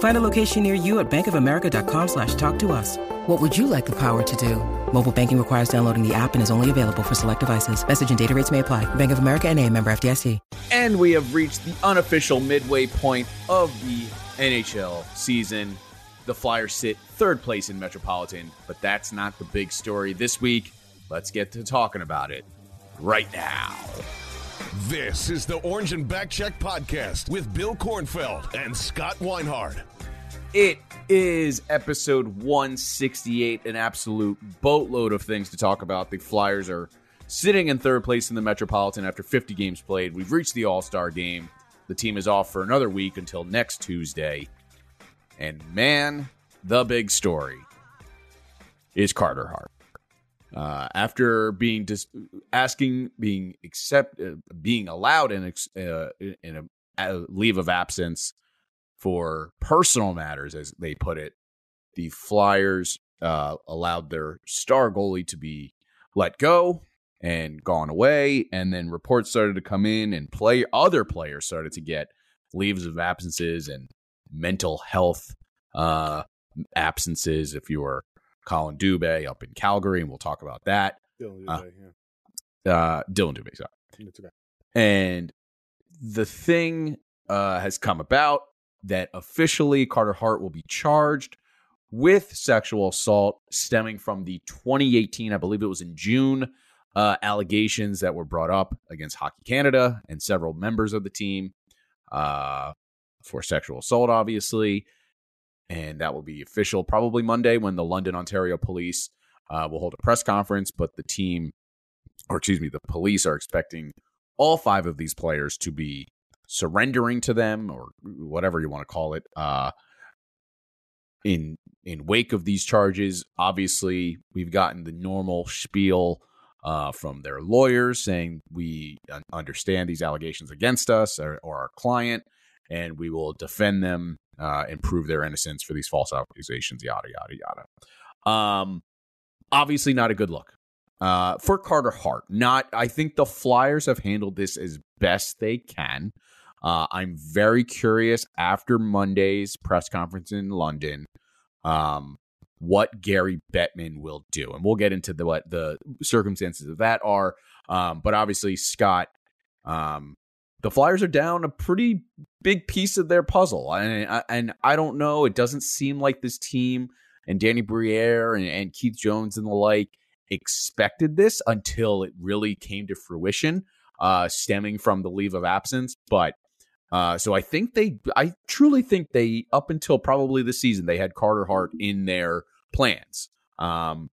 Find a location near you at bankofamerica.com slash talk to us. What would you like the power to do? Mobile banking requires downloading the app and is only available for select devices. Message and data rates may apply. Bank of America and a member FDIC. And we have reached the unofficial midway point of the NHL season. The Flyers sit third place in Metropolitan, but that's not the big story this week. Let's get to talking about it right now. This is the Orange and Backcheck podcast with Bill Kornfeld and Scott Weinhard. It is episode 168, an absolute boatload of things to talk about. The Flyers are sitting in third place in the Metropolitan after 50 games played. We've reached the All Star game. The team is off for another week until next Tuesday. And man, the big story is Carter Hart. Uh, after being dis- asking, being accept, uh, being allowed in, ex- uh, in a leave of absence for personal matters, as they put it, the Flyers uh, allowed their star goalie to be let go and gone away. And then reports started to come in, and play other players started to get leaves of absences and mental health uh, absences. If you were Colin Dubé up in Calgary, and we'll talk about that. Dylan Uh, Dubé, yeah. Uh, Dylan Dubé, sorry. Okay. And the thing uh, has come about that officially Carter Hart will be charged with sexual assault stemming from the 2018, I believe it was in June, uh, allegations that were brought up against Hockey Canada and several members of the team uh, for sexual assault, obviously. And that will be official probably Monday when the London, Ontario police uh, will hold a press conference. But the team, or excuse me, the police are expecting all five of these players to be surrendering to them or whatever you want to call it uh in in wake of these charges obviously we've gotten the normal spiel uh from their lawyers saying we understand these allegations against us or, or our client and we will defend them uh and prove their innocence for these false accusations yada yada yada um obviously not a good look uh, for Carter Hart. Not, I think the Flyers have handled this as best they can. Uh, I'm very curious after Monday's press conference in London, um, what Gary Bettman will do, and we'll get into the what the circumstances of that are. Um, but obviously, Scott, um, the Flyers are down a pretty big piece of their puzzle, and and I don't know. It doesn't seem like this team and Danny Briere and, and Keith Jones and the like expected this until it really came to fruition, uh, stemming from the leave of absence. But uh, so I think they, I truly think they, up until probably the season, they had Carter Hart in their plans. Um,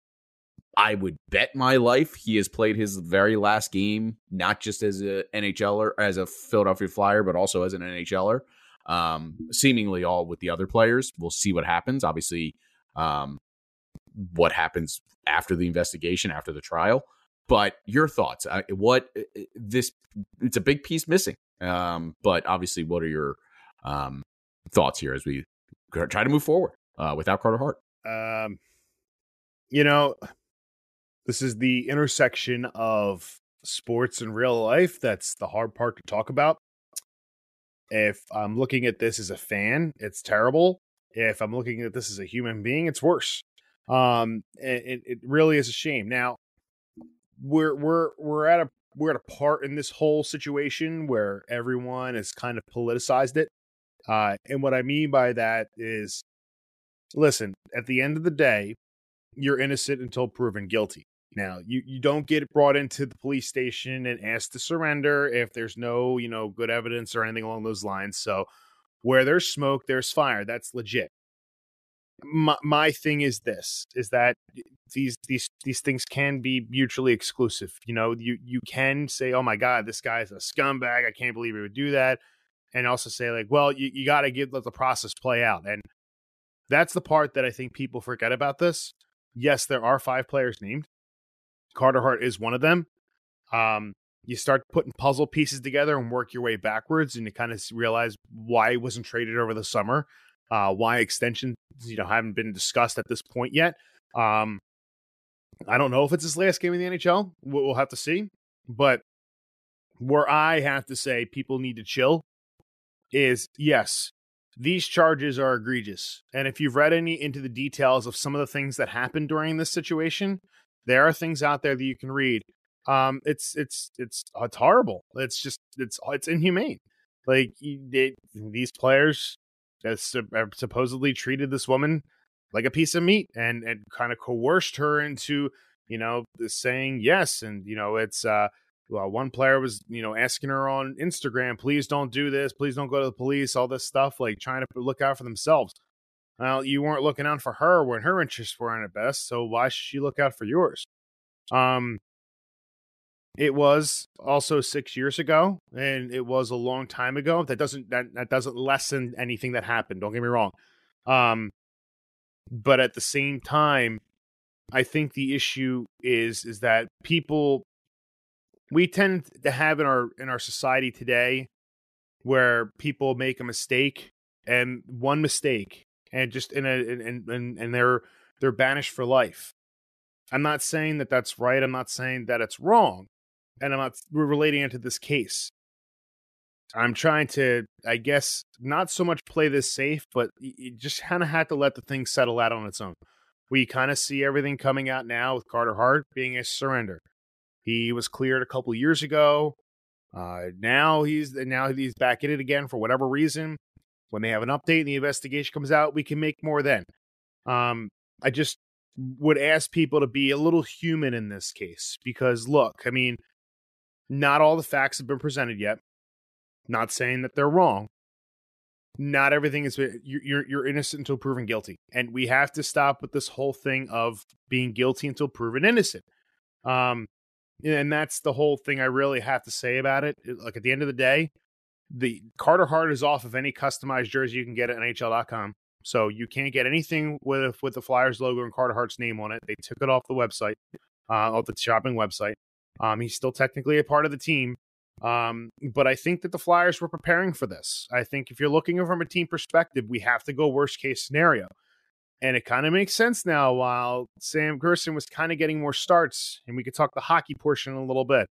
I would bet my life he has played his very last game, not just as a NHLer, as a Philadelphia Flyer, but also as an NHLer. Um, seemingly all with the other players. We'll see what happens. Obviously, um, what happens after the investigation, after the trial. But your thoughts? Uh, what this? It's a big piece missing. Um, but obviously, what are your um, thoughts here as we try to move forward uh, without Carter Hart? Um, you know, this is the intersection of sports and real life. That's the hard part to talk about. If I'm looking at this as a fan, it's terrible. If I'm looking at this as a human being, it's worse. Um, it, it really is a shame. Now, we're we're we're at a we're at a part in this whole situation where everyone has kind of politicized it. Uh, and what I mean by that is, listen, at the end of the day, you're innocent until proven guilty. Now, you, you don't get brought into the police station and asked to surrender if there's no, you know, good evidence or anything along those lines. So where there's smoke, there's fire. That's legit. My, my thing is this is that these these these things can be mutually exclusive. You know, you you can say, "Oh my god, this guy's a scumbag. I can't believe he would do that." And also say like, "Well, you, you got to give let the process play out." And that's the part that I think people forget about this. Yes, there are five players named. Carter Hart is one of them. Um, you start putting puzzle pieces together and work your way backwards, and you kind of realize why he wasn't traded over the summer, uh, why extensions you know haven't been discussed at this point yet. Um, I don't know if it's his last game in the NHL. We'll have to see. But where I have to say people need to chill is yes, these charges are egregious. And if you've read any into the details of some of the things that happened during this situation, there are things out there that you can read. Um, it's it's it's it's horrible. It's just it's it's inhumane. Like these players have supposedly treated this woman like a piece of meat and and kind of coerced her into you know saying yes and you know it's uh well one player was you know asking her on instagram please don't do this please don't go to the police all this stuff like trying to look out for themselves. Well you weren't looking out for her when her interests weren't at best so why should she look out for yours? Um it was also six years ago and it was a long time ago. That doesn't that, that doesn't lessen anything that happened don't get me wrong. Um but at the same time i think the issue is is that people we tend to have in our in our society today where people make a mistake and one mistake and just in a and and and they're they're banished for life. I'm not saying that that's right. I'm not saying that it's wrong and i'm not relating it to this case I'm trying to, I guess, not so much play this safe, but you just kind of have to let the thing settle out on its own. We kind of see everything coming out now with Carter Hart being a surrender. He was cleared a couple years ago. Uh, now he's now he's back in it again for whatever reason. When they have an update and the investigation comes out, we can make more then. Um, I just would ask people to be a little human in this case because look, I mean, not all the facts have been presented yet. Not saying that they're wrong. Not everything is you're you're innocent until proven guilty, and we have to stop with this whole thing of being guilty until proven innocent. Um, and that's the whole thing I really have to say about it. Like at the end of the day, the Carter Hart is off of any customized jersey you can get at NHL.com. So you can't get anything with with the Flyers logo and Carter Hart's name on it. They took it off the website, uh, off the shopping website. Um, he's still technically a part of the team, um, but I think that the Flyers were preparing for this. I think if you're looking from a team perspective, we have to go worst case scenario. And it kind of makes sense now while Sam Ersson was kind of getting more starts, and we could talk the hockey portion a little bit.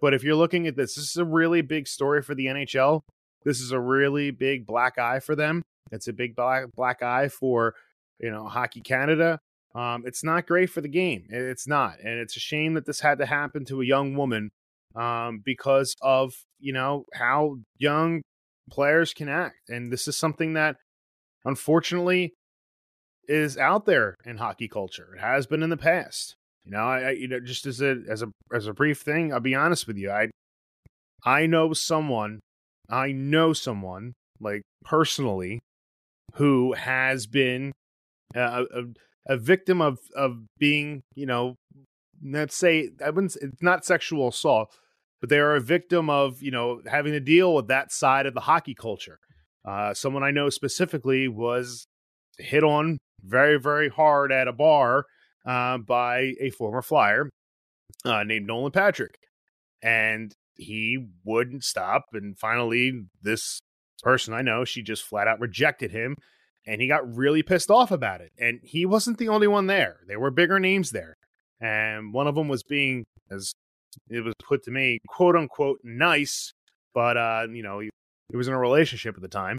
But if you're looking at this, this is a really big story for the NHL. This is a really big black eye for them. It's a big black black eye for you know Hockey Canada. Um, it's not great for the game. It's not, and it's a shame that this had to happen to a young woman um, because of you know how young players can act, and this is something that unfortunately is out there in hockey culture. It has been in the past. You know, I, I you know just as a as a as a brief thing, I'll be honest with you. I I know someone, I know someone like personally who has been a, a, a victim of of being, you know, let's say I wouldn't. It's not sexual assault, but they are a victim of you know having to deal with that side of the hockey culture. Uh, someone I know specifically was hit on very very hard at a bar uh, by a former Flyer uh, named Nolan Patrick, and he wouldn't stop. And finally, this person I know, she just flat out rejected him. And he got really pissed off about it. And he wasn't the only one there. There were bigger names there. And one of them was being, as it was put to me, quote unquote, nice, but uh, you know, he, he was in a relationship at the time.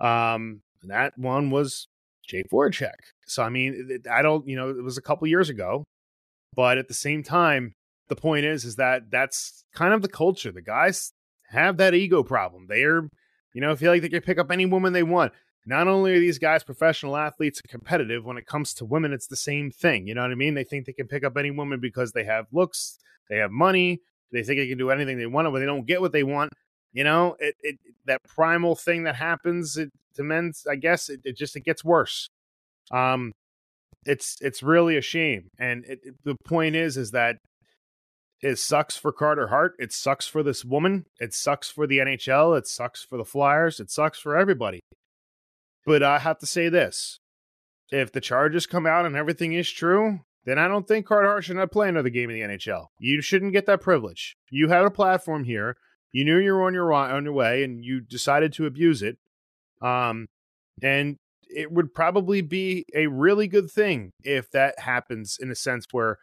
Um, that one was Jake Voracek. So I mean, I don't, you know, it was a couple years ago, but at the same time, the point is, is that that's kind of the culture. The guys have that ego problem. They're, you know, feel like they can pick up any woman they want. Not only are these guys professional athletes and competitive, when it comes to women, it's the same thing. You know what I mean? They think they can pick up any woman because they have looks, they have money, they think they can do anything they want, but they don't get what they want. You know, it, it that primal thing that happens it, to men, I guess it, it just it gets worse. Um, it's it's really a shame, and it, the point is, is that it sucks for Carter Hart. It sucks for this woman. It sucks for the NHL. It sucks for the Flyers. It sucks for everybody. But I have to say this if the charges come out and everything is true, then I don't think Hart should not play another game in the NHL. You shouldn't get that privilege. You had a platform here. You knew you were on your on your way, and you decided to abuse it. Um, and it would probably be a really good thing if that happens in a sense where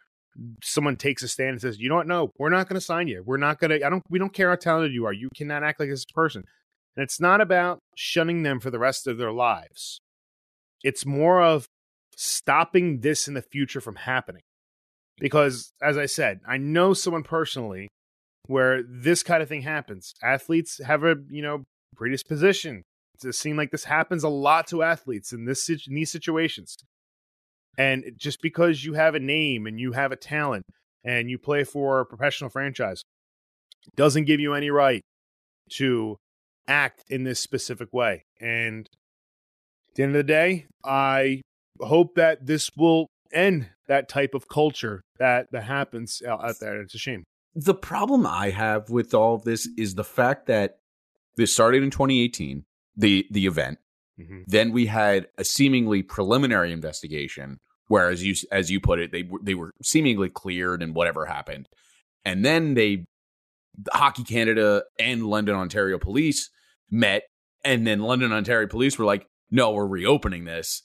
someone takes a stand and says, "You know what? No, we're not going to sign you. We're not going to. I don't. We don't care how talented you are. You cannot act like this person." And it's not about shunning them for the rest of their lives. It's more of stopping this in the future from happening. Because, as I said, I know someone personally where this kind of thing happens. Athletes have a you know predisposition to seem like this happens a lot to athletes in this in these situations. And just because you have a name and you have a talent and you play for a professional franchise doesn't give you any right to act in this specific way. And at the end of the day, I hope that this will end that type of culture that that happens out there. It's a shame. The problem I have with all of this is the fact that this started in 2018, the the event. Mm-hmm. Then we had a seemingly preliminary investigation, where as you as you put it, they they were seemingly cleared and whatever happened, and then they, Hockey Canada and London, Ontario Police met, and then London, Ontario Police were like, "No, we're reopening this,"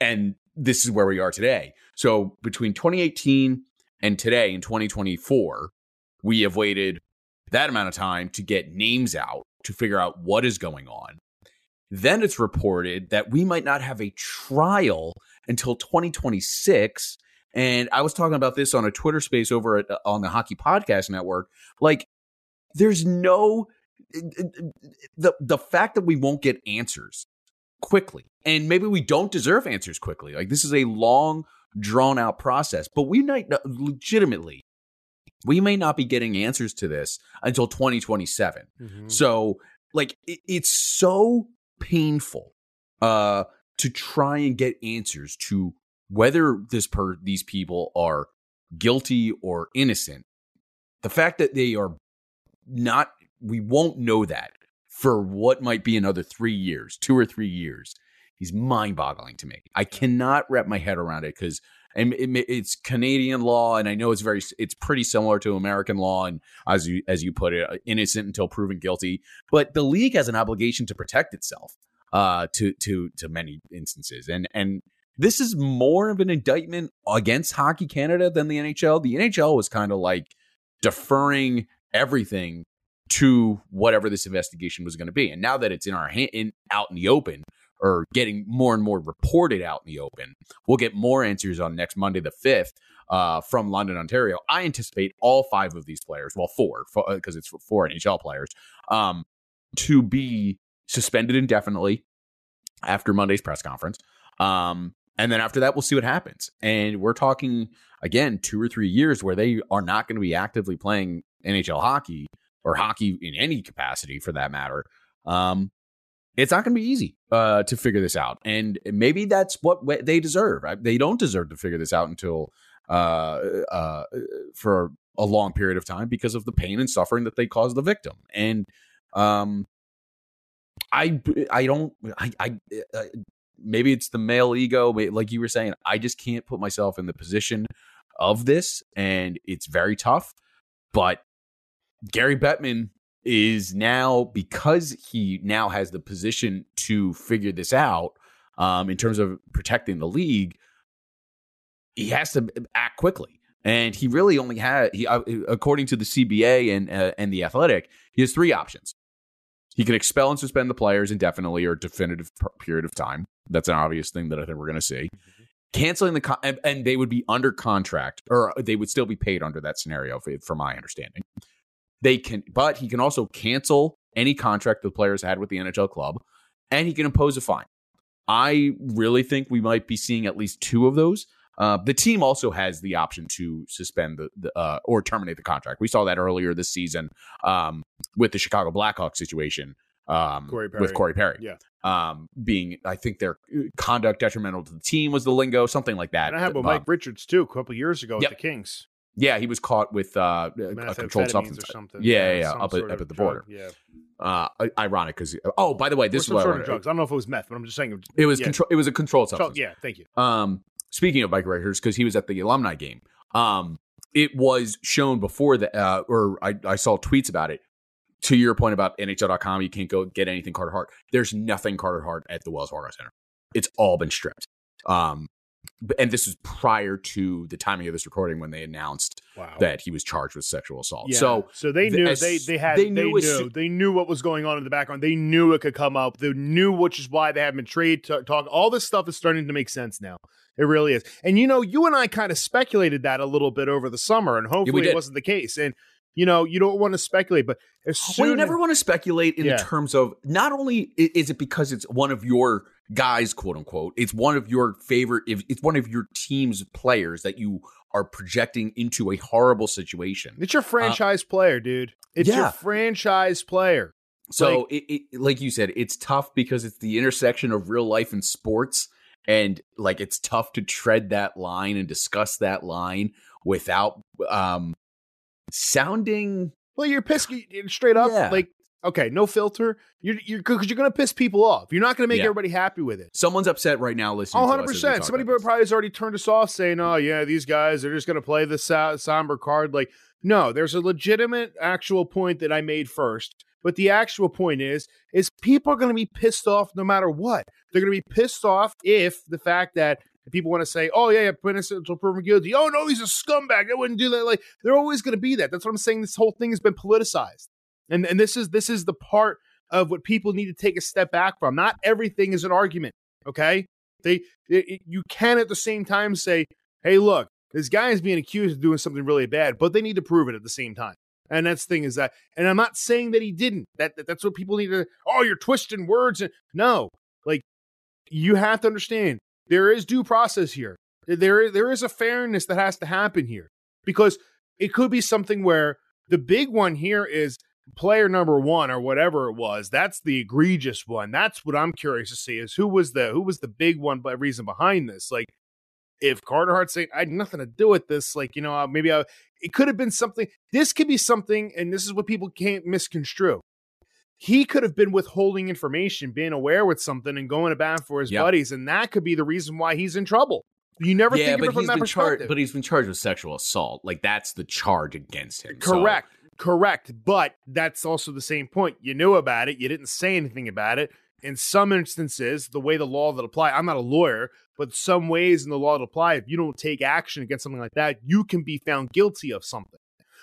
and this is where we are today. So between 2018 and today in 2024, we have waited that amount of time to get names out to figure out what is going on. Then it's reported that we might not have a trial until 2026. And I was talking about this on a Twitter space over at, uh, on the Hockey Podcast Network. Like, there's no the the fact that we won't get answers quickly, and maybe we don't deserve answers quickly. Like this is a long, drawn out process, but we might legitimately we may not be getting answers to this until 2027. Mm-hmm. So, like, it, it's so painful uh, to try and get answers to whether this per these people are guilty or innocent. The fact that they are not, we won't know that for what might be another three years, two or three years, He's mind boggling to me. I cannot wrap my head around it because and it, it's Canadian law, and I know it's very it's pretty similar to American law, and as you as you put it, uh, innocent until proven guilty. But the league has an obligation to protect itself uh, to to to many instances, and and this is more of an indictment against Hockey Canada than the NHL. The NHL was kind of like deferring everything to whatever this investigation was going to be, and now that it's in our hand, in out in the open, or getting more and more reported out in the open. We'll get more answers on next Monday, the 5th, uh, from London, Ontario. I anticipate all five of these players, well, four, because uh, it's four NHL players, um, to be suspended indefinitely after Monday's press conference. Um, and then after that, we'll see what happens. And we're talking, again, two or three years where they are not going to be actively playing NHL hockey or hockey in any capacity for that matter. Um, it's not going to be easy uh, to figure this out. And maybe that's what they deserve. They don't deserve to figure this out until uh, uh, for a long period of time because of the pain and suffering that they caused the victim. And um, I, I don't, I, I, uh, maybe it's the male ego, like you were saying. I just can't put myself in the position of this, and it's very tough. But Gary Bettman is now because he now has the position to figure this out um, in terms of protecting the league. He has to act quickly, and he really only had he uh, according to the CBA and uh, and the Athletic, he has three options. He can expel and suspend the players indefinitely or definitive period of time. That's an obvious thing that I think we're going to see. Mm-hmm. Canceling the con- and, and, they would be under contract, or they would still be paid under that scenario, for my understanding. They can, but he can also cancel any contract the players had with the NHL club, and he can impose a fine. I really think we might be seeing at least two of those. Uh, the team also has the option to suspend the, the uh, or terminate the contract. We saw that earlier this season um, with the Chicago Blackhawks situation um, Corey with Corey Perry. Yeah. Um, being, I think their conduct detrimental to the team was the lingo, something like that. And I have with Um, Mike Richards too, a couple years ago Yep. with the Kings. Yeah, he was caught with uh, a controlled substance. or something. Yeah, yeah, yeah, up at- up at the drug, border. Yeah, Uh, ironic because oh, by the way, or this is what I sort of drugs. I don't know if it was meth, but I'm just saying. It was yeah. control. It was a controlled substance. yeah, thank you. Um, speaking of bike riders, because he was at the alumni game. Um, it was shown before that, uh, or I, I saw tweets about it. To your point about NHL.com, you can't go get anything Carter Hart. There's nothing Carter Hart at the Wells Fargo Center. It's all been stripped. Um, and this was prior to the timing of this recording when they announced Wow. that he was charged with sexual assault. Yeah. So so they knew as- they they had they they knew knew as they knew, what was going on in the background. They knew it could come up. They knew which is why they haven't been trade talk, talk. All this stuff is starting to make sense now. It really is. And you know, you and I kind of speculated that a little bit over the summer, and hopefully it wasn't the case. And you know, you don't want to speculate, but as soon well, you never want to speculate in Yeah. terms of not only is it because it's one of your guys, quote unquote, it's one of your favorite, if it's one of your team's players that you are projecting into a horrible situation. it's your franchise player, dude. It's Uh, yeah. your franchise player. So, Like- it, it, like you said, it's tough because it's the intersection of real life and sports, and like it's tough to tread that line and discuss that line without um sounding Well, you're pissed straight up. Yeah. Like, okay, no filter. You're you're because you're gonna piss people off. You're not gonna make Yeah. everybody happy with it. someone's upset right now listening. Oh, 100 us as we percent. Somebody probably has already turned us off, saying, "Oh, yeah, these guys are just going to play the sa- somber card." Like, no, there's a legitimate, actual point that I made first. But the actual point is, is people are going to be pissed off no matter what. They're going to be pissed off if the fact that people want to say, "Oh, yeah, yeah, innocent until proven guilty." Oh no, he's a scumbag. I wouldn't do that. Like, they're always going to be that. That's what I'm saying. This whole thing has been politicized, and and this is this is the part of what people need to take a step back from. Not everything is an argument. Okay, they you can at the same time say, "Hey, look, this guy is being accused of doing something really bad," but they need to prove it at the same time. And that's the thing is that, and I'm not saying that he didn't. That, that that's what people need to. Oh, you're twisting words. And no, like you have to understand there is due process here. There there is a fairness that has to happen here because it could be something where the big one here is player number one or whatever it was. That's the egregious one. That's what I'm curious to see is who was the who was the big one by reason behind this. Like if Carter Hart saying I had nothing to do with this, like you know uh, maybe I, it could have been something. This could be something, and this is what people can't misconstrue. He could have been withholding information, being aware with something, and going to bat for his Yep. buddies, and that could be the reason why he's in trouble. You never yeah, think of it from that perspective. charged. But he's been charged with sexual assault. Like that's the charge against him. So- Correct. But that's also the same point. You knew about it. You didn't say anything about it. In some instances, the way the law that apply, I'm not a lawyer, but some ways in the law that apply, if you don't take action against something like that, you can be found guilty of something.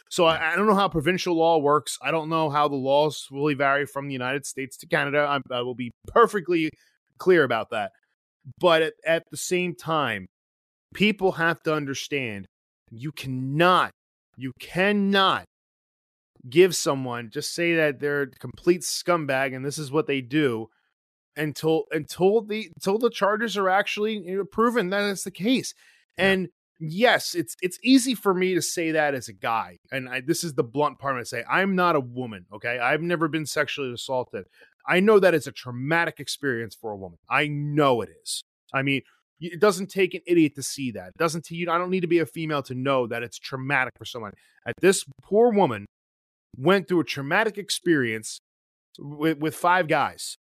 So I, I don't know how provincial law works. I don't know how the laws really vary from the United States to Canada. I'm, I will be perfectly clear about that. But at, at the same time, people have to understand you cannot, you cannot give someone just say that they're a complete scumbag and this is what they do until until the until the charges are actually you know, proven that it's the case. And yes, it's it's easy for me to say that as a guy, and I, this is the blunt part. I say I'm not a woman. Okay, I've never been sexually assaulted. I know that it's a traumatic experience for a woman. I know it is. I mean, it doesn't take an idiot to see that. It doesn't. You I don't need to be a female to know that it's traumatic for someone. at this poor woman went through a traumatic experience with, with five guys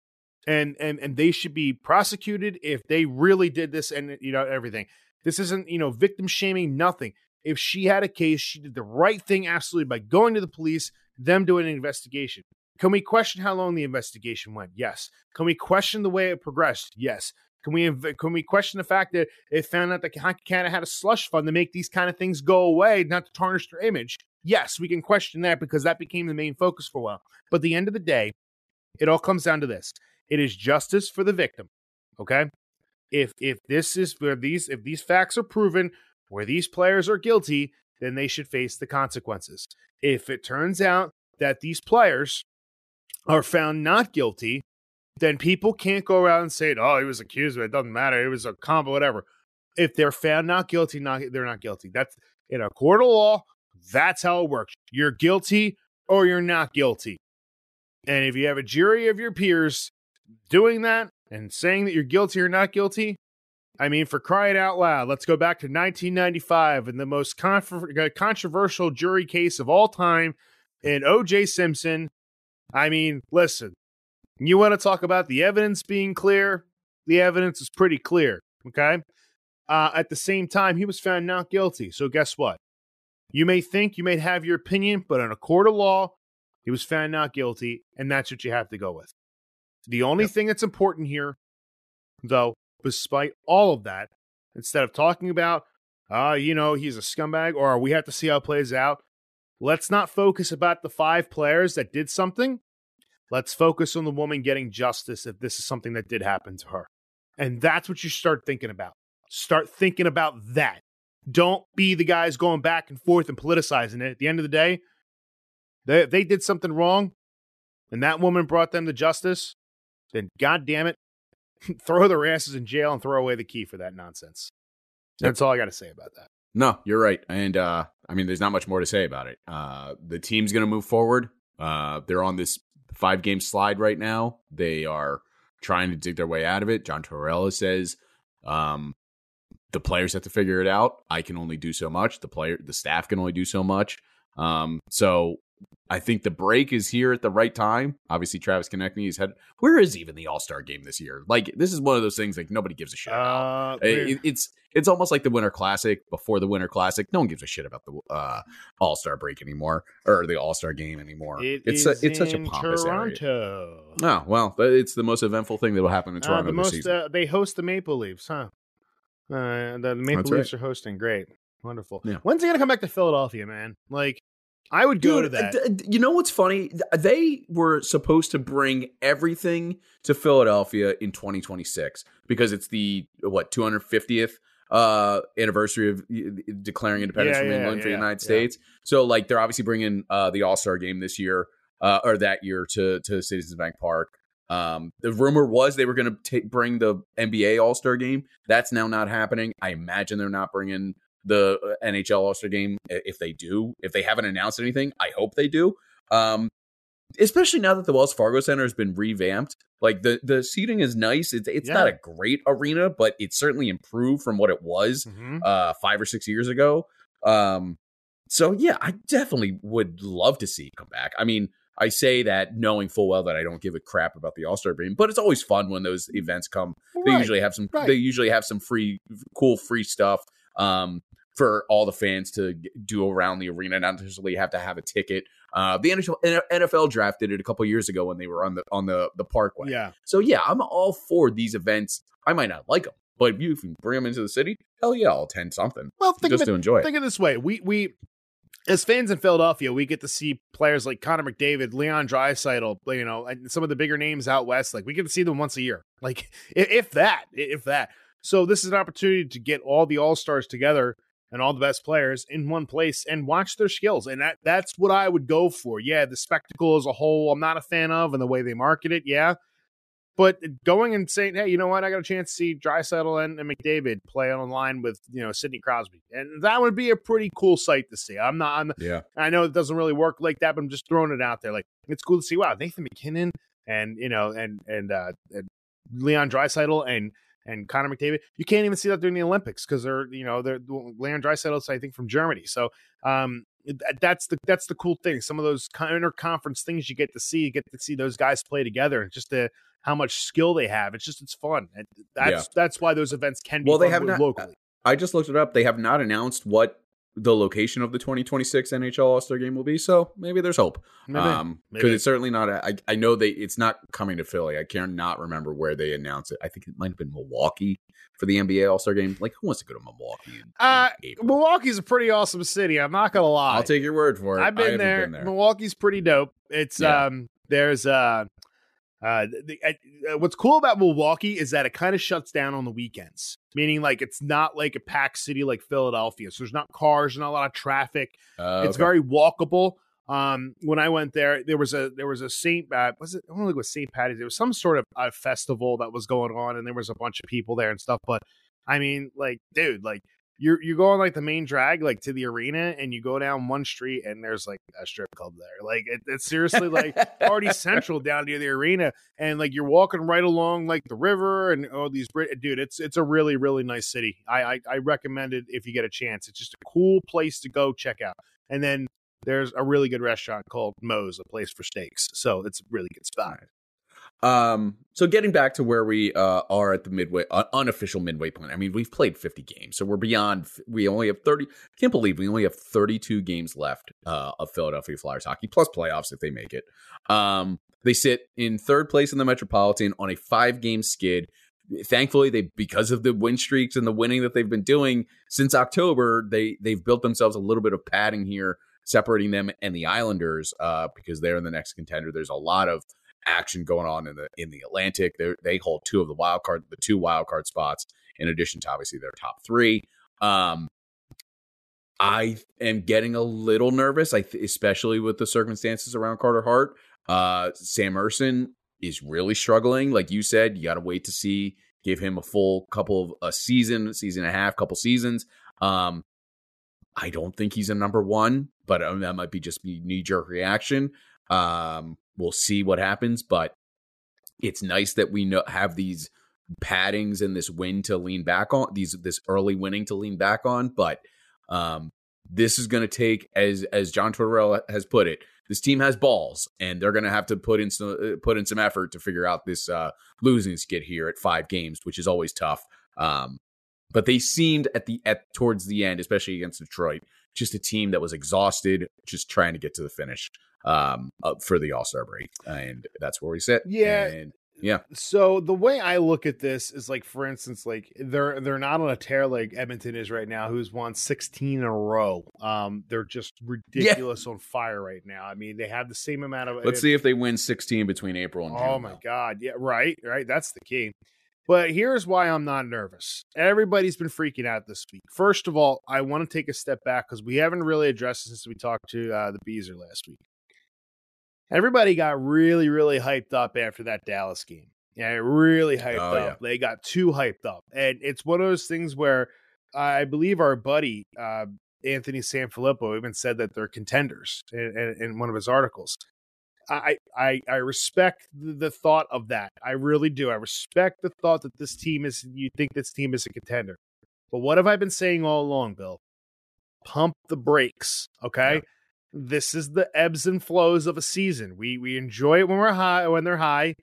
and and and they should be prosecuted if they really did this and you know everything. This isn't you know victim shaming nothing. If she had a case she did the right thing absolutely by going to the police them doing an investigation. Can we question how long the investigation went? Yes. Can we question the way it progressed? Yes. Can we can we question the fact that it found out that Canada had a slush fund to make these kind of things go away, not to tarnish their image? Yes, we can question that because that became the main focus for a while. But at the end of the day, it all comes down to this: it is justice for the victim. Okay, if if this is where these if these facts are proven where these players are guilty, then they should face the consequences. If it turns out that these players are found not guilty, then people can't go around and say, "Oh, he was accused but it. Doesn't matter. It was a combo, whatever." If they're found not guilty, not they're not guilty. That's in a court of law. That's how it works. You're guilty or you're not guilty. And if you have a jury of your peers doing that and saying that you're guilty or not guilty, I mean, for crying out loud, let's go back to 1995 and the most controversial jury case of all time in O.J. Simpson. I mean, listen, you want to talk about the evidence being clear? The evidence is pretty clear. Okay. Uh, at the same time, he was found not guilty. So, guess what? You may think, you may have your opinion, but in a court of law, he was found not guilty, and that's what you have to go with. The only yep. thing that's important here, though, despite all of that, instead of talking about, uh, you know, he's a scumbag or we have to see how it plays out, let's not focus about the five players that did something. Let's focus on the woman getting justice if this is something that did happen to her. And that's what you start thinking about. Start thinking about that. Don't be the guys going back and forth and politicizing it. At the end of the day, they, they did something wrong and that woman brought them to justice, then God damn it, throw their asses in jail and throw away the key for that nonsense. That's all I got to say about that. No, you're right. And uh, I mean, there's not much more to say about it. Uh, the team's going to move forward. Uh, they're on this five game slide right now. They are trying to dig their way out of it. John Tortorella says um, the players have to figure it out. I can only do so much. The player, the staff can only do so much. Um, so I think the break is here at the right time. Obviously, Travis Konecny is head. Where is even the All Star game this year? Like, this is one of those things like nobody gives a shit about. Uh, it, it's it's almost like the Winter Classic before the Winter Classic. No one gives a shit about the uh, All Star break anymore or the All Star game anymore. It it's a, it's such a pompous Toronto. area. Oh well, it's the most eventful thing that will happen in uh, Toronto uh, the most, season. They host the Maple Leafs, huh? Uh, the Maple That's Leafs right. are hosting. Great, wonderful. Yeah. When's he gonna come back to Philadelphia, man? Like I would go Dude, to that. you know what's funny? They were supposed to bring everything to Philadelphia in 2026 because it's the what 250th uh, anniversary of declaring independence yeah, from yeah, England yeah, for the United States. So like they're obviously bringing uh, the All Star game this year uh, or that year to to Citizens Bank Park. Um, the rumor was they were going to bring the NBA All Star game. That's now not happening. I imagine they're not bringing the uh, NHL All Star game if they do. If they haven't announced anything, I hope they do. Um, especially now that the Wells Fargo Center has been revamped. Like the the seating is nice. It's it's yeah. not a great arena, but it's certainly improved from what it was mm-hmm. uh, five or six years ago. Um, so yeah, I definitely would love to see it come back. I mean, I say that knowing full well that I don't give a crap about the All Star game, but it's always fun when those events come. Right. They usually have some. Right. They usually have some free, cool, free stuff. Um, for all the fans to do around the arena, not necessarily have to have a ticket. Uh, the NHL, NFL draft did it a couple years ago when they were on the on the the parkway. Yeah. So yeah, I'm all for these events. I might not like them, but if you can bring them into the city, hell yeah, I'll attend something. Well, think just of it, to enjoy. Think of this way: we we as fans in Philadelphia, we get to see players like Connor McDavid, Leon Draisaitl, you know, and some of the bigger names out west. Like we get to see them once a year, like if that, if that. So this is an opportunity to get all the all stars together and all the best players in one place and watch their skills. And that that's what I would go for. Yeah, the spectacle as a whole, I'm not a fan of, and the way they market it. Yeah. But going and saying, hey, you know what? I got a chance to see Draisaitl and, and McDavid play online with, you know, Sidney Crosby. And that would be a pretty cool sight to see. I'm not, I'm, yeah. I know it doesn't really work like that, but I'm just throwing it out there. Like, it's cool to see, wow, Nathan MacKinnon and, you know, and, and, uh, and Leon Draisaitl and, and Connor McDavid. You can't even see that during the Olympics because they're you know they're Leon Draisaitl's I think from Germany. So um, that's the that's the cool thing. Some of those kind interconference things you get to see, you get to see those guys play together, and just the how much skill they have. It's just it's fun. And that's yeah. that's why those events can be well. they have not, locally. I just looked it up. They have not announced what the location of the 2026 NHL All Star Game will be. So maybe there's hope. Maybe. Um, because it's certainly not. A, I, I know they. It's not coming to Philly. I cannot remember where they announced it. I think it might have been Milwaukee for the NBA All Star Game. Like, who wants to go to Milwaukee? In, uh, in Milwaukee's a pretty awesome city. I'm not gonna lie. I'll take your word for it. I've been, there. been there. Milwaukee's pretty dope. It's yeah. um. There's uh uh, the, uh, what's cool about Milwaukee is that it kind of shuts down on the weekends, meaning like it's not like a packed city like Philadelphia. So there's not cars, not a lot of traffic. Uh, it's okay. very walkable. Um, when I went there, there was a there was a Saint uh, was it I don't if it was Saint Patty's. There was some sort of uh, festival that was going on, and there was a bunch of people there and stuff. But I mean, like, dude, like you you go on like the main drag like to the arena and you go down one street and there's like a strip club there. Like it, it's seriously like party central down near the arena and like you're walking right along like the river and all these dude it's it's a really really nice city. I, I i recommend it if you get a chance. It's just a cool place to go check out. And then there's a really good restaurant called Moe's, a place for steaks. So it's a really good spot. Um, so getting back to where we uh, are at the midway, uh, unofficial midway point. I mean, we've played 50 games, so we're beyond. We only have 30. Can't believe we only have 32 games left uh, of Philadelphia Flyers hockey, plus playoffs if they make it. Um, they sit in third place in the Metropolitan on a five game skid. Thankfully, they because of the win streaks and the winning that they've been doing since October, they they've built themselves a little bit of padding here, separating them and the Islanders uh, because they're in the next contender. There's a lot of action going on in the in the Atlantic. They they hold two of the wild card, the two wild card spots, in addition to obviously their top three. Um, I am getting a little nervous, I th- especially with the circumstances around Carter Hart. Uh, Sam Ersson is really struggling, like you said. You got to wait to see, give him a full couple of a season, season and a half, couple seasons. Um, I don't think he's a number one, but um, that might be just knee jerk reaction. Um, we'll see what happens, but it's nice that we know have these paddings and this win to lean back on these this early winning to lean back on but um this is going to take as as John Tortorella has put it this team has balls and they're going to have to put in some uh, put in some effort to figure out this uh losing skid here at 5 games which is always tough um but they seemed at the at towards the end especially against Detroit just a team that was exhausted just trying to get to the finish um, for the All Star break, and that's where we sit. Yeah. And, yeah. So the way I look at this is like, for instance, like they're they're not on a tear like Edmonton is right now, who's won 16 in a row. Um, they're just ridiculous yeah. on fire right now. I mean, they have the same amount of. Let's see if they win 16 between April and. Oh June, my though. God! Yeah, right, right. That's the key. But here's why I'm not nervous. Everybody's been freaking out this week. First of all, I want to take a step back because we haven't really addressed this since we talked to uh, the Beezer last week everybody got really, really hyped up after that Dallas game. Yeah, really hyped oh, up. Yeah. They got too hyped up. And it's one of those things where I believe our buddy, uh, Anthony Sanfilippo, even said that they're contenders in, in, one of his articles. I, I I respect the thought of that. I really do. I respect the thought that this team is you think this team is a contender. But what have I been saying all along, Bill? Pump the brakes, okay? Yeah this is the ebbs and flows of a season. We we enjoy it when we're high when they're high,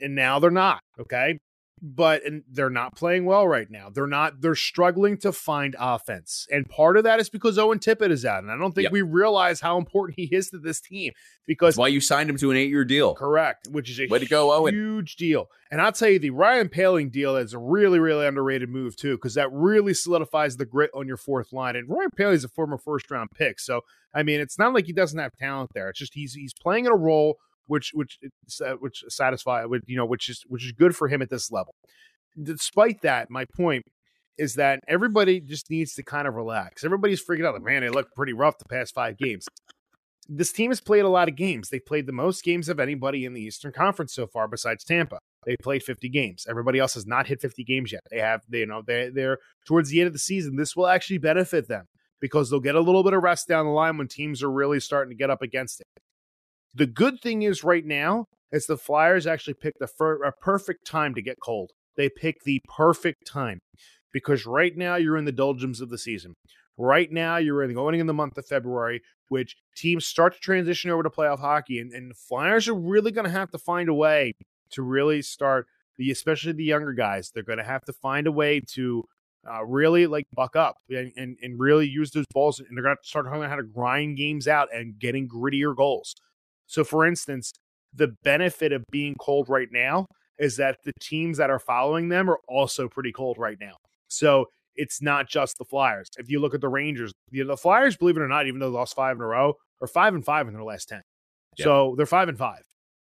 and now they're not. Okay, but and they're not playing well right now. They're not. They're struggling to find offense, and part of that is because Owen Tippett is out, and I don't think yep. we realize how important he is to this team. Because That's why you signed him to an eight-year deal, correct? Which is a way to go, Owen. Huge deal. And I'll tell you, the Ryan Poehling deal is a really, really underrated move too, because that really solidifies the grit on your fourth line. And Ryan Poehling is a former first-round pick, so I mean, it's not like he doesn't have talent there. It's just he's he's playing in a role which which uh, which satisfy which you know which is which is good for him at this level despite that, my point is that everybody just needs to kind of relax. Everybody's freaking out like, man, they look pretty rough the past five games. This team has played a lot of games. They played the most games of anybody in the Eastern Conference so far, besides Tampa. They played 50 games. Everybody else has not hit 50 games yet. They have, they, you know, they, they're towards the end of the season. This will actually benefit them because they'll get a little bit of rest down the line when teams are really starting to get up against it. The good thing is right now is the Flyers actually picked a, fir- a perfect time to get cold they pick the perfect time because right now you're in the doldrums of the season. Right now you're in going in the month of February, which teams start to transition over to playoff hockey, and, and the Flyers are really going to have to find a way to really start the, especially the younger guys. They're going to have to find a way to uh, really like buck up and, and, and really use those balls, and they're going to start learning how to grind games out and getting grittier goals. So, for instance, the benefit of being cold right now is that the teams that are following them are also pretty cold right now. So it's not just the Flyers. If you look at the Rangers, you know, the Flyers, believe it or not, even though they lost five in a row, are five and five in their last 10. Yep. So they're five and five.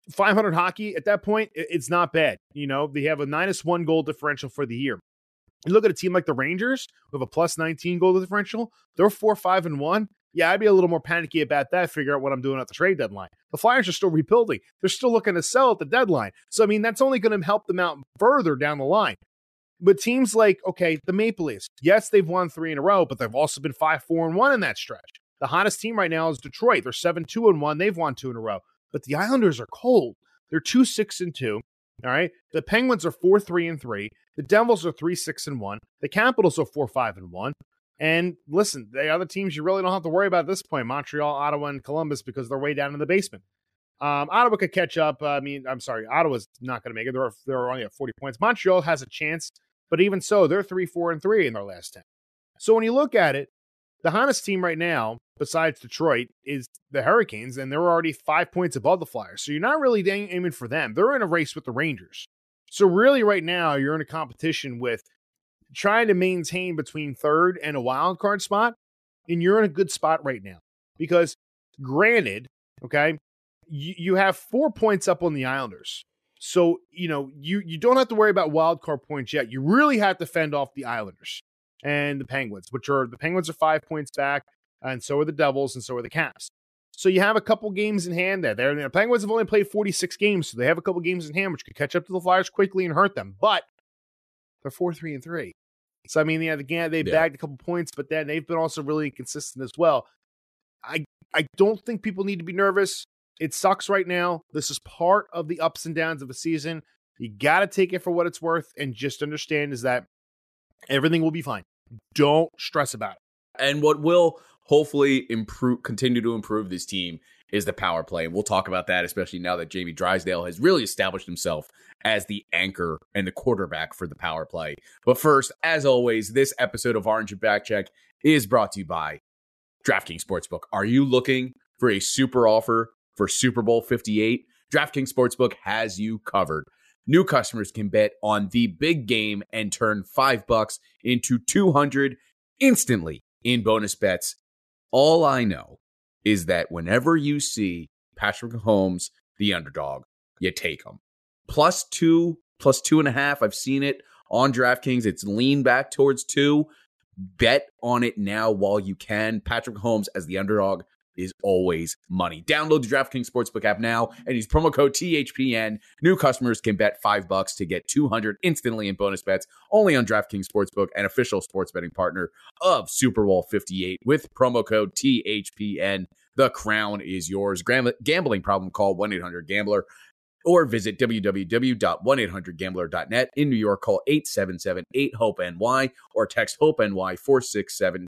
500 hockey at that point, it's not bad. You know, they have a minus one goal differential for the year. You look at a team like the Rangers with a plus 19 goal differential, they're four, five, and one. Yeah, I'd be a little more panicky about that, figure out what I'm doing at the trade deadline. The Flyers are still rebuilding. They're still looking to sell at the deadline. So, I mean, that's only going to help them out further down the line. But teams like, okay, the Maple Leafs, yes, they've won three in a row, but they've also been 5 4 and 1 in that stretch. The hottest team right now is Detroit. They're 7 2 and 1. They've won two in a row. But the Islanders are cold. They're 2 6 and 2. All right. The Penguins are 4 3 and 3. The Devils are 3 6 and 1. The Capitals are 4 5 and 1. And listen, the other teams you really don't have to worry about at this point Montreal, Ottawa, and Columbus because they're way down in the basement. Um, Ottawa could catch up. I mean, I'm sorry, Ottawa's not going to make it. They're, they're only at 40 points. Montreal has a chance, but even so, they're 3 4 and 3 in their last 10. So when you look at it, the hottest team right now, besides Detroit, is the Hurricanes, and they're already five points above the Flyers. So you're not really aiming for them. They're in a race with the Rangers. So really, right now, you're in a competition with trying to maintain between third and a wild card spot, and you're in a good spot right now. Because granted, okay, you, you have four points up on the Islanders. So, you know, you you don't have to worry about wild card points yet. You really have to fend off the Islanders and the Penguins, which are the Penguins are five points back, and so are the Devils, and so are the Caps. So you have a couple games in hand there. There, the Penguins have only played 46 games, so they have a couple games in hand, which could catch up to the Flyers quickly and hurt them. But they're four, three, and three. So I mean, yeah, again, they yeah. bagged a couple points, but then they've been also really inconsistent as well. I I don't think people need to be nervous. It sucks right now. This is part of the ups and downs of a season. You got to take it for what it's worth and just understand is that everything will be fine. Don't stress about it. And what will hopefully improve continue to improve this team is the power play. And we'll talk about that, especially now that Jamie Drysdale has really established himself as the anchor and the quarterback for the power play. But first, as always, this episode of Orange and Backcheck is brought to you by DraftKings Sportsbook. Are you looking for a super offer for Super Bowl 58? DraftKings Sportsbook has you covered. New customers can bet on the big game and turn 5 bucks into 200 instantly in bonus bets. All I know is that whenever you see Patrick Mahomes, the underdog, you take him. Plus two, plus two and a half. I've seen it on DraftKings. It's lean back towards two. Bet on it now while you can. Patrick Mahomes as the underdog is always money. Download the DraftKings Sportsbook app now and use promo code THPN. New customers can bet 5 bucks to get 200 instantly in bonus bets only on DraftKings Sportsbook, an official sports betting partner of Super Bowl 58 with promo code THPN. The crown is yours. Gambling problem call 1-800-GAMBLER or visit www.1800gambler.net. In New York, call 877-8-HOPE-NY or text HOPE-NY 467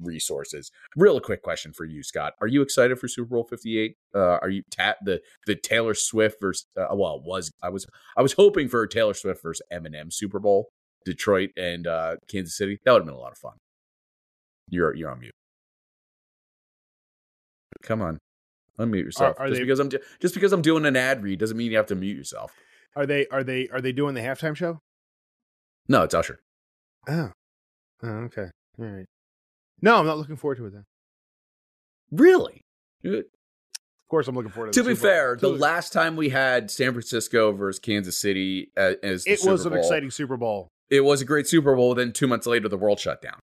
resources. Real quick question for you, Scott. Are you excited for Super Bowl 58? Uh, are you the the Taylor Swift versus uh, well was I was I was hoping for a Taylor Swift versus Eminem Super Bowl, Detroit and uh, Kansas City. That would have been a lot of fun. You're you're on mute. Come on. Unmute yourself. Are, are just they, because I'm just because I'm doing an ad read doesn't mean you have to mute yourself. Are they are they are they doing the halftime show? No, it's Usher. Oh. Oh, okay. All right. No, I'm not looking forward to it then. Really? Of course, I'm looking forward to. It. To be fair, the last time we had San Francisco versus Kansas City uh, as it was an exciting Super Bowl. It was a great Super Bowl. Then two months later, the world shut down.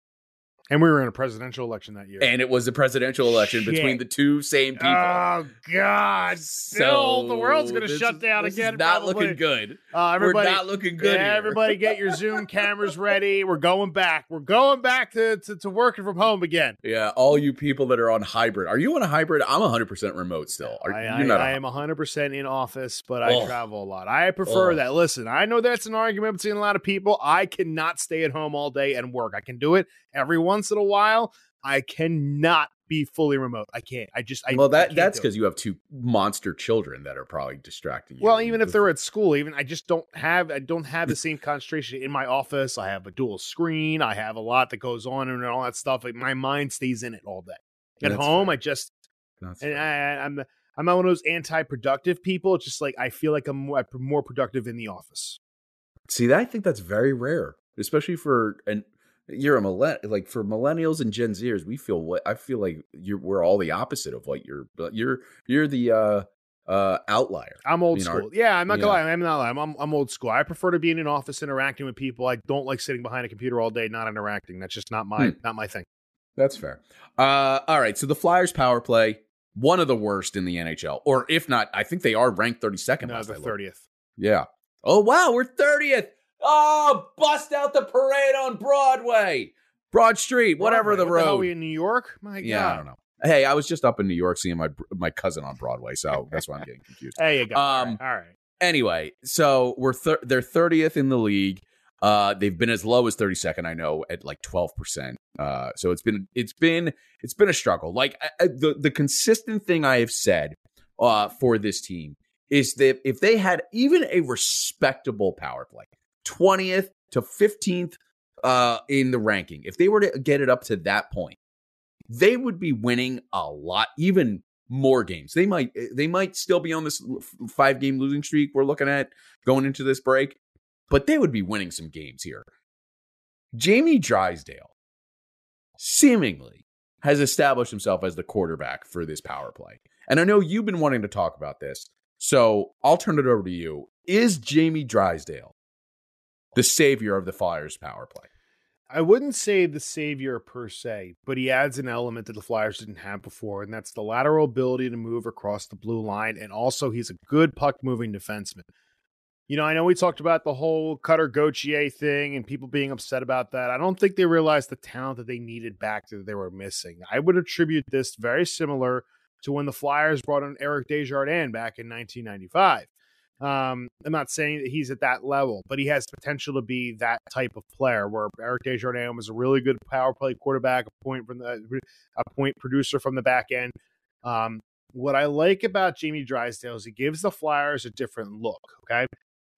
And we were in a presidential election that year. And it was a presidential election Shit. between the two same people. Oh God! So the world's going to shut down again. not probably. looking good. Uh, everybody, We're not looking good. Yeah, everybody, get your Zoom cameras ready. We're going back. We're going back to, to, to working from home again. Yeah, all you people that are on hybrid. Are you on a hybrid? I'm 100 percent remote still. Are, I, I, I am 100 percent in office, but I travel a lot. I prefer that. Listen, I know that's an argument between a lot of people. I cannot stay at home all day and work. I can do it every once in a while I cannot be fully remote. I can't. I just. I, well, that that's because you have two monster children that are probably distracting you. Well, even if they're at school, even I just don't have. I don't have the same concentration in my office. I have a dual screen. I have a lot that goes on and all that stuff. Like, my mind stays in it all day. At home, fair. I just That's and fair. I, I'm I'm not one of those anti-productive people. It's just like I feel like I'm more, I'm more productive in the office. See, that I think that's very rare, especially for and you're a millenn like for millennials and Gen Zers. We feel what I feel like you're we're all the opposite of what you're, but you're you're the uh uh outlier. I'm old You know, school. yeah, I'm not gonna yeah. lie. I'm not lying. I'm, I'm old school. I prefer to be in an office interacting with people. I don't like sitting behind a computer all day not interacting. That's just not my Hmm. not my thing. That's fair. Uh, all right. So the Flyers power play, one of the worst in the NHL, or if not, I think they are ranked 32nd. No, the thirtieth. Yeah. Oh wow, we're 30th. Oh, bust out the parade on Broadway, Broad Street, whatever the what road. hell are we in New York? My yeah, God. I don't know. Hey, I was just up in New York seeing my my cousin on Broadway, so that's why I'm getting confused. There you go. Um, right. All right. Anyway, so we're thir- they're 30th in the league. Uh, they've been as low as 32nd, I know, at like 12 percent. Uh, so it's been it's been it's been a struggle. Like I, I- the the consistent thing I have said uh for this team is that if they had even a respectable power play, 20th to 15th uh in the ranking, if they were to get it up to that point, they would be winning a lot, even more games. They might they might still be on this five game losing streak we're looking at going into this break, but they would be winning some games here. Jamie Drysdale seemingly has established himself as the quarterback for this power play. And I know you've been wanting to talk about this. So I'll turn it over to you. Is Jamie Drysdale the savior of the Flyers power play? I wouldn't say the savior per se, but he adds an element that the Flyers didn't have before, and that's the lateral ability to move across the blue line. And also, he's a good puck moving defenseman. You know, I know we talked about the whole Cutter Gauthier thing and people being upset about that. I don't think they realized the talent that they needed back that they were missing. I would attribute this very similar to when the Flyers brought in Eric Desjardins back in 1995. Um, I'm not saying that he's at that level, but he has potential to be that type of player. Where Eric Desjardins was a really good power play quarterback, a point from the a point producer from the back end. Um, what I like about Jamie Drysdale is he gives the Flyers a different look. Okay,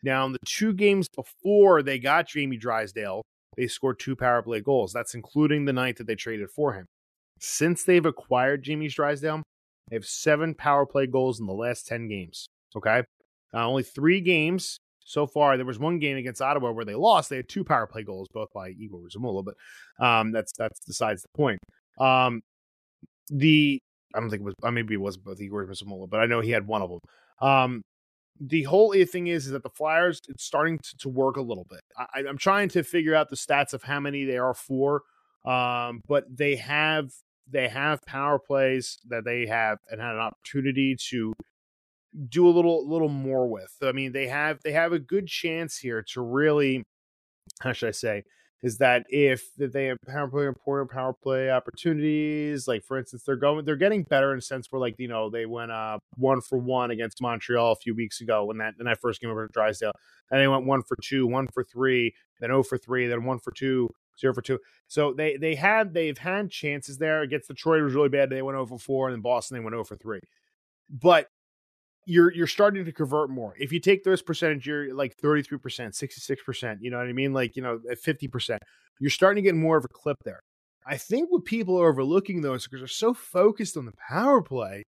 now in the two games before they got Jamie Drysdale, they scored two power play goals. That's including the night that they traded for him. Since they've acquired Jamie Drysdale, they have seven power play goals in the last ten games. Okay. Uh, only three games so far. There was one game against Ottawa where they lost. They had two power play goals, both by Egor Zamula, but um, that's that's besides the point. Um, the I don't think it was uh, maybe it was both Egor Zamula, but I know he had one of them. Um, the whole thing is, is that the Flyers it's starting to, to work a little bit. I, I'm trying to figure out the stats of how many they are for, um, but they have they have power plays that they have and had an opportunity to do a little little more with. I mean, they have they have a good chance here to really how should I say is that if they have power play important power play opportunities, like for instance, they're going they're getting better in a sense where like you know they went uh one for one against Montreal a few weeks ago when that when that first game over to Drysdale, and they went one for two, one for three, then 0 for three, then one for two, zero for two. So they they had they've had chances there against Detroit it was really bad. They went 0 for four, and then Boston they went 0 for three. But you're you're starting to convert more. If you take those percentage, you're like 33%, 66%, you know what I mean? Like, you know, at 50%. You're starting to get more of a clip there. I think what people are overlooking though is because they're so focused on the power play,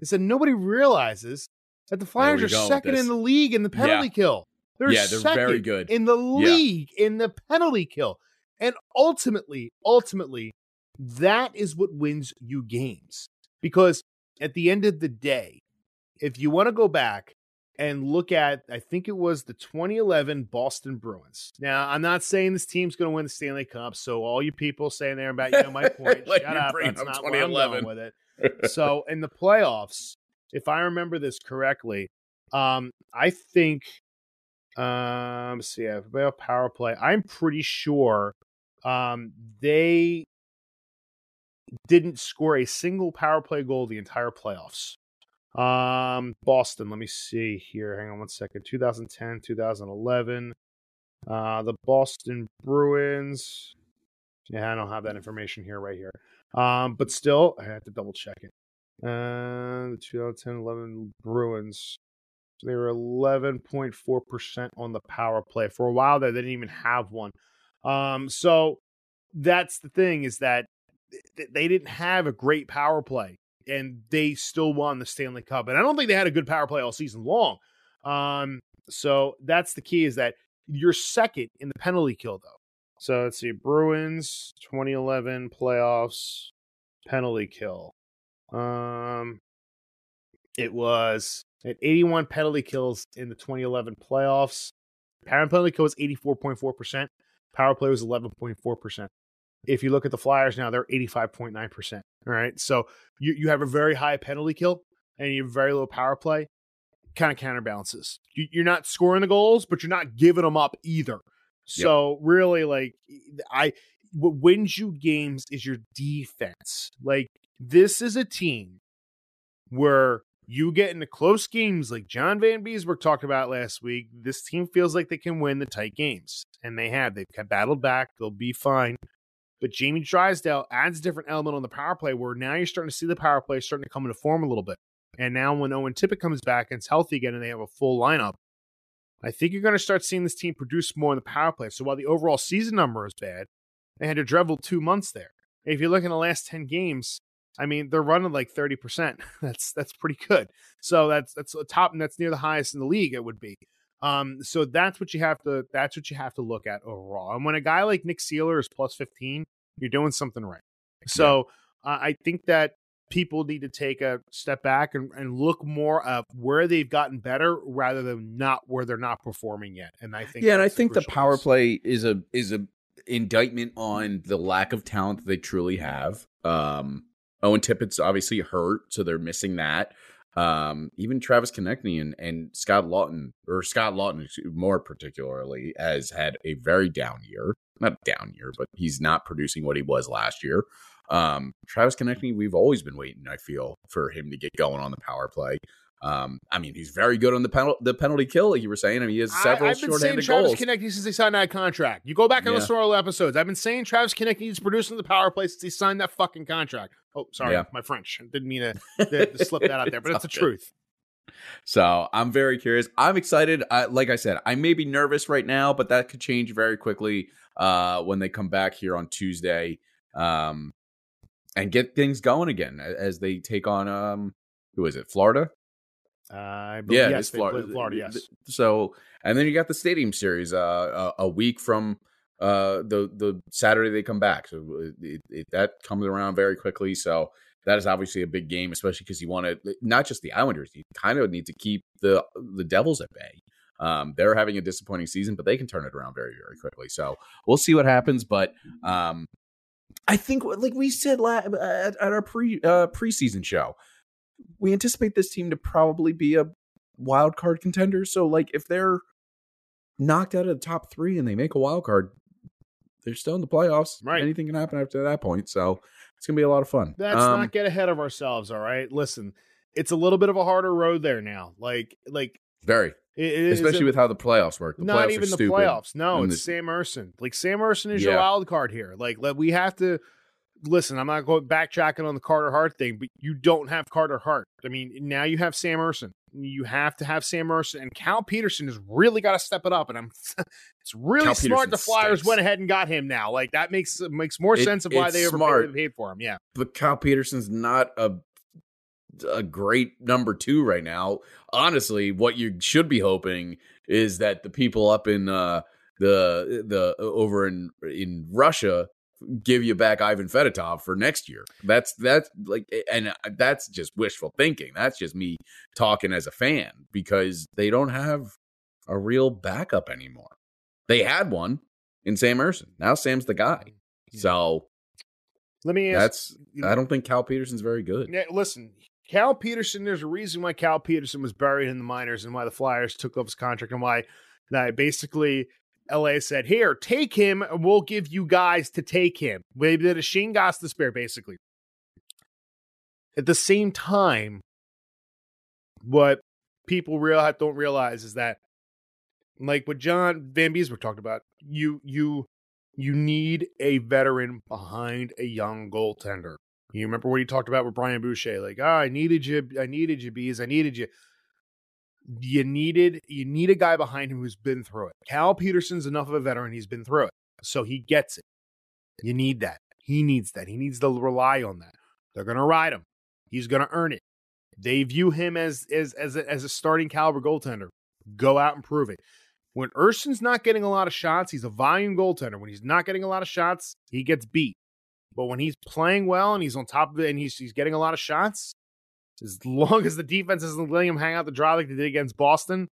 is that nobody realizes that the Flyers are second in the league in the penalty Yeah. kill. They're Yeah, they're second very good. in the Yeah. league in the penalty kill. And ultimately, ultimately, that is what wins you games. Because at the end of the day, if you want to go back and look at, I think it was the 2011 Boston Bruins. Now, I'm not saying this team's going to win the Stanley Cup. So all you people saying there about, you know, my point, Like shut up. That's up not where I'm going 2011. with it. So in the playoffs, if I remember this correctly, um, I think, um, let's see, I have about power play. I'm pretty sure, um, they didn't score a single power play goal the entire playoffs. Um, Boston. Let me see here. Hang on one second. 2010, 2011. Uh, the Boston Bruins. Yeah, I don't have that information here right here. Um, but still, I have to double check it. Uh, the 2010 11 Bruins. They were 11.4% on the power play. For a while there, they didn't even have one. Um, so that's the thing is that they didn't have a great power play and they still won the Stanley Cup. And I don't think they had a good power play all season long. Um, so that's the key is that you're second in the penalty kill, though. So let's see, Bruins 2011 playoffs penalty kill. Um, it was at 81 penalty kills in the 2011 playoffs. Power penalty kill was 84.4%. Power play was 11.4%. If you look at the Flyers now, they're 85.9%. All right. So you, you have a very high penalty kill and you have very low power play. Kind of counterbalances. You, you're not scoring the goals, but you're not giving them up either. So yep. really, like I, what wins you games is your defense. Like this is a team where you get into close games like John Vanbiesbrouck talked about last week. This team feels like they can win the tight games, and they have. They've battled back. They'll be fine. But Jamie Drysdale adds a different element on the power play where now you're starting to see the power play starting to come into form a little bit. And now when Owen Tippett comes back and it's healthy again and they have a full lineup, I think you're going to start seeing this team produce more in the power play. So while the overall season number is bad, they had to drivel two months there. If you look in the last 10 games, I mean, they're running like 30%. That's that's pretty good. So that's that's a top and that's near the highest in the league it would be. Um, so that's what you have to that's what you have to look at overall. And when a guy like Nick Seeler is plus 15, you're doing something right. So yeah. uh, I think that people need to take a step back and, and look more at where they've gotten better rather than not where they're not performing yet. And I think yeah, and I think the power play is a is a indictment on the lack of talent that they truly have. Um, Owen Tippett's obviously hurt, so they're missing that. Um, even Travis Konecny and, and Scott Laughton, or Scott Laughton more particularly, has had a very down year. Not down year, but he's not producing what he was last year. Um, Travis Konecny, we've always been waiting, I feel, for him to get going on the power play. Um, I mean, he's very good on the penalty the penalty kill, like you were saying. I mean, he has several I, I've been saying Travis goals. Since he signed that contract. You go back and yeah. listen to all episodes. I've been saying Travis Konecny is producing the power play since he signed that fucking contract. Oh, sorry, yeah. my French. I didn't mean to, to, to slip that out there, but it's, it's the truth. So I'm very curious. I'm excited. I, like I said, I may be nervous right now, but that could change very quickly uh, when they come back here on Tuesday um, and get things going again as they take on um, who is it? Florida. Uh, yeah, yes, Florida. Florida. Yes. So, and then you got the Stadium Series uh, a, a week from uh, the the Saturday they come back. So uh, it, it, that comes around very quickly. So that is obviously a big game, especially because you want to not just the Islanders. You kind of need to keep the the Devils at bay. Um, they're having a disappointing season, but they can turn it around very very quickly. So we'll see what happens. But um, I think, like we said la- at, at our pre uh, preseason show, we anticipate this team to probably be a wild card contender. So like if they're knocked out of the top three and they make a wild card, they're still in the playoffs. Right. Anything can happen after that point. So it's gonna be a lot of fun. Let's um, not get ahead of ourselves. All right. Listen, it's a little bit of a harder road there now. Like, like very. It, Especially a, with how the playoffs work. The not playoffs even the playoffs. No, it's the, Sam Ersson. Like Sam Ersson is yeah. your wild card here. Like, we have to listen, I'm not going backtracking on the Carter Hart thing, but you don't have Carter Hart. I mean, now you have Sam Ersson. You have to have Sam Ersson, and Cal Petersen has really got to step it up. And I'm, it's really Cal smart. Petersen the Flyers stinks. went ahead and got him now. Like that makes makes more it, sense of why they overpaid paid for him. Yeah, but Cal Petersen's not a a great number two right now. Honestly, what you should be hoping is that the people up in uh, the the over in in Russia give you back Ivan Fedotov for next year. That's that's like and uh, that's just wishful thinking. That's just me talking as a fan because they don't have a real backup anymore. They had one in Sam Ersson. Now Sam's the guy. So let me ask that's I don't think Cal Petersen's very good. Yeah, listen, Cal Petersen. there's a reason why Cal Petersen was buried in the minors and why the Flyers took up his contract and why that basically LA said, Here, take him, and we'll give you guys to take him. We did a Shayne Gostisbehere, basically. At the same time, what people real don't realize is that, like what John Vanbiesbrouck talked about, you you you need a veteran behind a young goaltender. You remember what he talked about with Brian Boucher, like, oh, I needed you, I needed you, bees, I needed you you needed you need a guy behind him who's been through it. Cal Petersen's enough of a veteran; he's been through it, so he gets it. You need that. He needs that. He needs to rely on that. They're to ride him. He's to earn it. They view him as as as a, as a starting caliber goaltender. Go out and prove it. When Ersson's not getting a lot of shots, he's a volume goaltender. When he's not getting a lot of shots, he gets beat. But when he's playing well and he's on top of it and he's he's getting a lot of shots, as long as the defense isn't letting him hang out the dry like they did against Boston,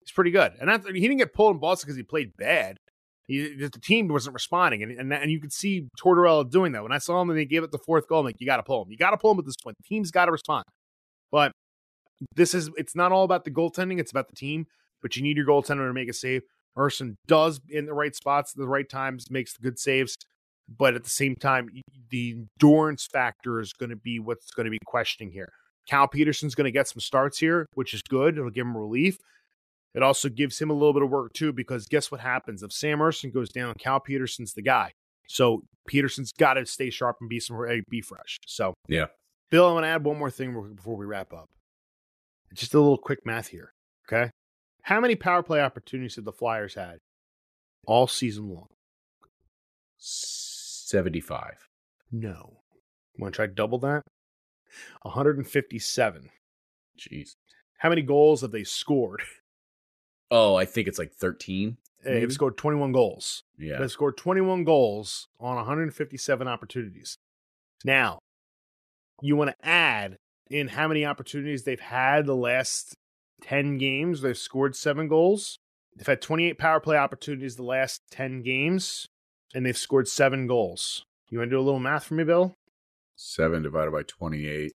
he's pretty good. And that's, he didn't get pulled in Boston because he played bad. He, the team wasn't responding, and, and and you could see Tortorella doing that. When I saw him and they gave it the fourth goal, I'm like, you got to pull him. You got to pull him at this point. The team's got to respond. But this is it's not all about the goaltending; it's about the team. But you need your goaltender to make a save. Ersson does in the right spots the right times, makes the good saves. But at the same time, the endurance factor is going to be what's going to be questioning here. Cal Petersen's going to get some starts here, which is good. It'll give him relief. It also gives him a little bit of work too, because guess what happens if Sam Ersson goes down? Cal Petersen's the guy. So Petersen's got to stay sharp and be some be fresh. So yeah, Bill, I'm going to add one more thing before we wrap up. Just a little quick math here. Okay, how many power play opportunities have the Flyers had all season long? Seventy-five. No. Want to try double that? 157. Jeez. How many goals have they scored? Oh, I think it's like 13. They've scored 21 goals. Yeah. They've scored 21 goals on 157 opportunities. Now, you want to add in how many opportunities they've had the last 10 games. They've scored seven goals. They've had 28 power play opportunities the last 10 games, and they've scored seven goals. You want to do a little math for me, Bill? Seven divided by 28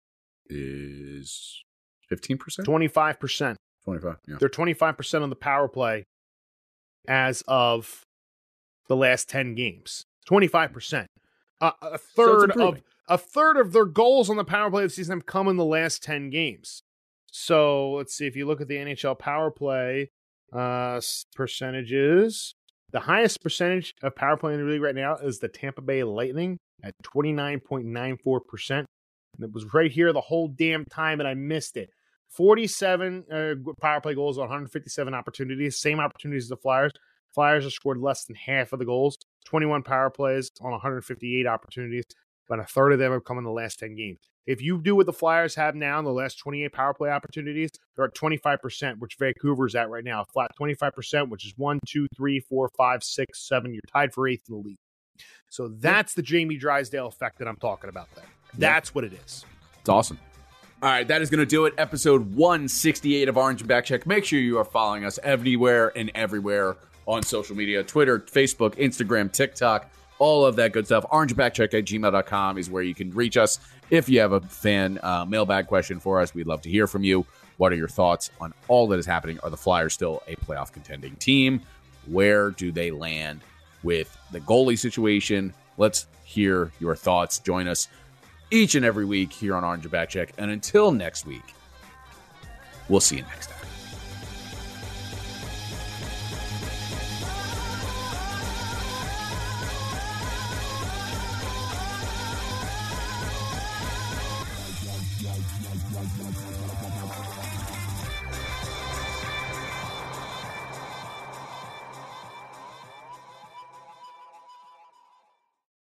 is 15%? 25%. 25, yeah. They're 25% on the power play as of the last 10 games. 25%. Uh, a third So of a third of their goals on the power play of the season have come in the last 10 games. So let's see if you look at the NHL power play uh, percentages, the highest percentage of power play in the league right now is the Tampa Bay Lightning at 29.94%. And it was right here the whole damn time, and I missed it. 47 uh, power play goals on 157 opportunities, same opportunities as the Flyers. Flyers have scored less than half of the goals, 21 power plays on 158 opportunities, but a third of them have come in the last 10 games. If you do what the Flyers have now in the last 28 power play opportunities, they're at 25%, which Vancouver's at right now. Flat 25%, which is one, two, three, four, five, six, seven. You're tied for eighth in the league. So that's the Jamie Drysdale effect that I'm talking about there. That's what it is. It's awesome. All right, that is going to do it. Episode 168 of Orange and Backcheck. Make sure you are following us everywhere and everywhere on social media Twitter, Facebook, Instagram, TikTok, all of that good stuff. Orangebackcheck at gmail.com is where you can reach us. If you have a fan uh, mailbag question for us, we'd love to hear from you. What are your thoughts on all that is happening? Are the Flyers still a playoff contending team? Where do they land with the goalie situation? Let's hear your thoughts. Join us each and every week here on Orange and Backcheck. And until next week, we'll see you next time.